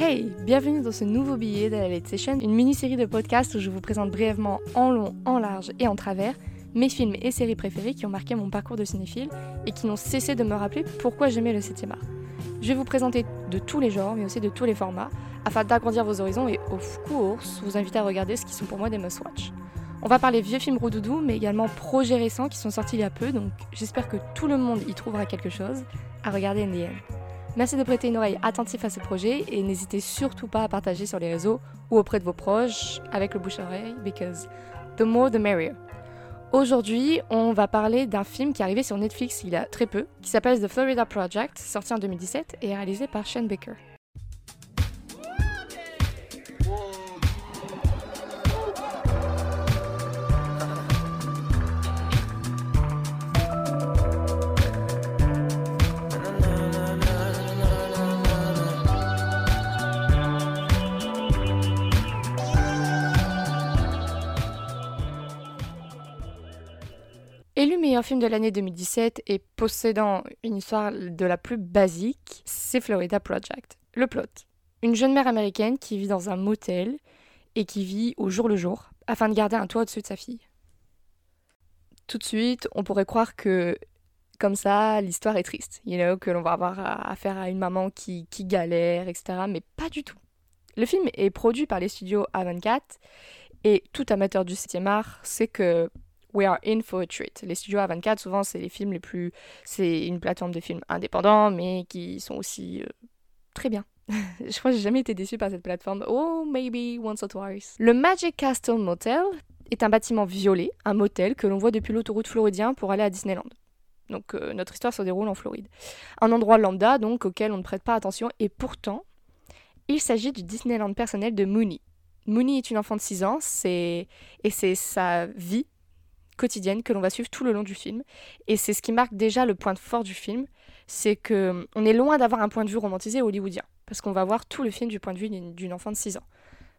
Hey, bienvenue dans ce nouveau billet de la Late Session, une mini-série de podcasts où je vous présente brièvement en long, en large et en travers mes films et séries préférés qui ont marqué mon parcours de cinéphile et qui n'ont cessé de me rappeler pourquoi j'aimais le 7 art. Je vais vous présenter de tous les genres mais aussi de tous les formats afin d'agrandir vos horizons et of course vous inviter à regarder ce qui sont pour moi des must-watch. On va parler vieux films roudoudou mais également projets récents qui sont sortis il y a peu donc j'espère que tout le monde y trouvera quelque chose à regarder end. Merci de prêter une oreille attentive à ce projet et n'hésitez surtout pas à partager sur les réseaux ou auprès de vos proches avec le bouche-oreille, because the more the merrier. Aujourd'hui, on va parler d'un film qui est arrivé sur Netflix il y a très peu, qui s'appelle The Florida Project, sorti en 2017 et réalisé par Shane Baker. Élu meilleur film de l'année 2017 et possédant une histoire de la plus basique, c'est Florida Project. Le plot. Une jeune mère américaine qui vit dans un motel et qui vit au jour le jour afin de garder un toit au-dessus de sa fille. Tout de suite, on pourrait croire que comme ça, l'histoire est triste, you know, que l'on va avoir affaire à une maman qui, qui galère, etc. Mais pas du tout. Le film est produit par les studios A24 et tout amateur du 7 art sait que we are in for a treat. Les studios A24, souvent, c'est les films les plus. C'est une plateforme de films indépendants, mais qui sont aussi euh, très bien. je crois que j'ai jamais été déçue par cette plateforme. Oh, maybe once or twice. Le Magic Castle Motel est un bâtiment violet, un motel que l'on voit depuis l'autoroute floridien pour aller à Disneyland. Donc euh, notre histoire se déroule en Floride. Un endroit lambda donc auquel on ne prête pas attention et pourtant il s'agit du Disneyland personnel de Mooney. Mooney est une enfant de 6 ans et c'est sa vie quotidienne que l'on va suivre tout le long du film. Et c'est ce qui marque déjà le point fort du film, c'est que on est loin d'avoir un point de vue romantisé hollywoodien, parce qu'on va voir tout le film du point de vue d'une enfant de 6 ans.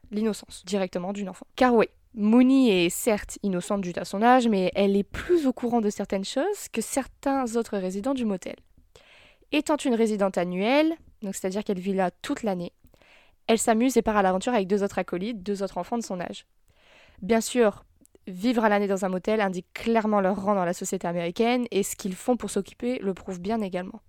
L'innocence, directement d'une enfant. Car oui, Mooney est certes innocente dû à son âge, mais elle est plus au courant de certaines choses que certains autres résidents du motel. Étant une résidente annuelle, donc c'est-à-dire qu'elle vit là toute l'année, elle s'amuse et part à l'aventure avec deux autres acolytes, deux autres enfants de son âge. Bien sûr, Vivre à l'année dans un motel indique clairement leur rang dans la société américaine et ce qu'ils font pour s'occuper le prouve bien également.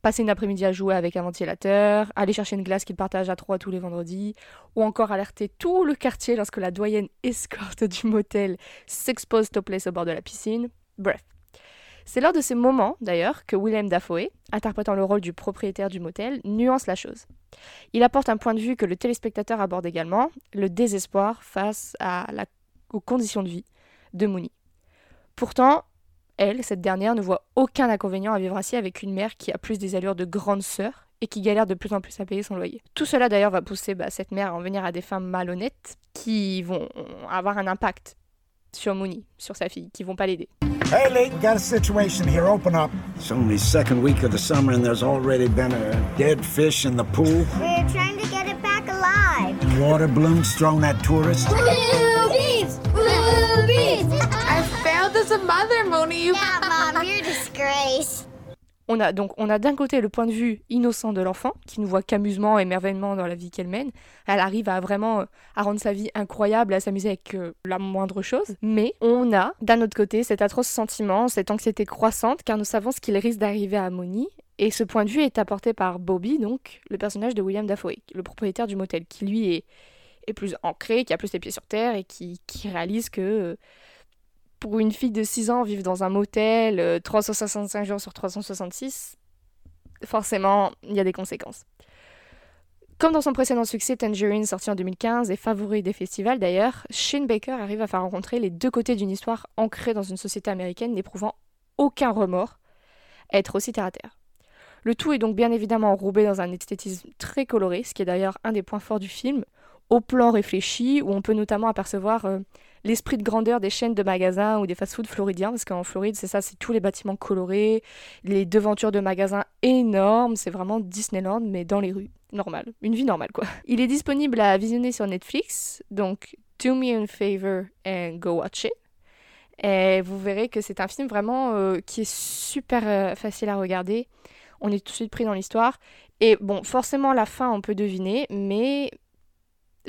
Passer une après-midi à jouer avec un ventilateur, aller chercher une glace qu'ils partagent à trois tous les vendredis, ou encore alerter tout le quartier lorsque la doyenne escorte du motel s'expose topless au bord de la piscine. Bref. C'est lors de ces moments, d'ailleurs, que Willem Dafoe, interprétant le rôle du propriétaire du motel, nuance la chose. Il apporte un point de vue que le téléspectateur aborde également, le désespoir face à la aux conditions de vie de Mooney. Pourtant, elle, cette dernière, ne voit aucun inconvénient à vivre ainsi avec une mère qui a plus des allures de grande sœur et qui galère de plus en plus à payer son loyer. Tout cela d'ailleurs va pousser bah, cette mère à en venir à des femmes malhonnêtes qui vont avoir un impact sur Mooney, sur sa fille, qui vont pas l'aider. Hey, Lee, got a situation here. Open up. It's only second week of the summer and there's already been a dead fish in the pool. We're trying to get it back alive. Water balloons thrown at tourists. On a donc on a d'un côté le point de vue innocent de l'enfant qui ne voit qu'amusement et émerveillement dans la vie qu'elle mène. Elle arrive à vraiment euh, à rendre sa vie incroyable, à s'amuser avec euh, la moindre chose. Mais on a d'un autre côté cet atroce sentiment, cette anxiété croissante car nous savons ce qu'il risque d'arriver à Moni. Et ce point de vue est apporté par Bobby, donc le personnage de William Dafoe, le propriétaire du motel, qui lui est, est plus ancré, qui a plus les pieds sur terre et qui, qui réalise que euh, pour une fille de 6 ans vivre dans un motel 365 euh, jours sur 366, forcément, il y a des conséquences. Comme dans son précédent succès Tangerine sorti en 2015 et favori des festivals d'ailleurs, Shane Baker arrive à faire rencontrer les deux côtés d'une histoire ancrée dans une société américaine n'éprouvant aucun remords être aussi terre à terre. Le tout est donc bien évidemment enrobé dans un esthétisme très coloré, ce qui est d'ailleurs un des points forts du film, au plan réfléchi, où on peut notamment apercevoir euh, l'esprit de grandeur des chaînes de magasins ou des fast-foods floridiens, parce qu'en Floride, c'est ça, c'est tous les bâtiments colorés, les devantures de magasins énormes, c'est vraiment Disneyland, mais dans les rues. Normal, une vie normale quoi. Il est disponible à visionner sur Netflix, donc do me a favor and go watch it. Et vous verrez que c'est un film vraiment euh, qui est super euh, facile à regarder. On est tout de suite pris dans l'histoire Et bon, forcément, la fin, on peut deviner, mais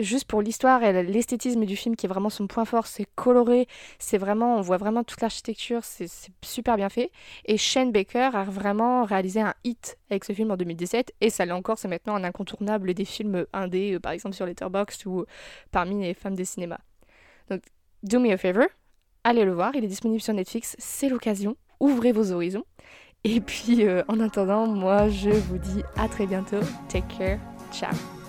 juste pour l'histoire et l'esthétisme du film qui est vraiment son point fort, c'est coloré, c'est vraiment, on voit vraiment toute l'architecture, c'est super bien fait. Et Shane Baker a vraiment réalisé un hit avec ce film en 2017 et ça l'est encore, c'est maintenant un incontournable des films indés, euh, par exemple sur Letterboxd ou parmi les femmes des cinémas. Donc, do me a favor, allez le voir, il est disponible sur Netflix, c'est l'occasion, ouvrez vos horizons. Et puis, euh, en attendant, moi, je vous dis à très bientôt. Take care. Ciao.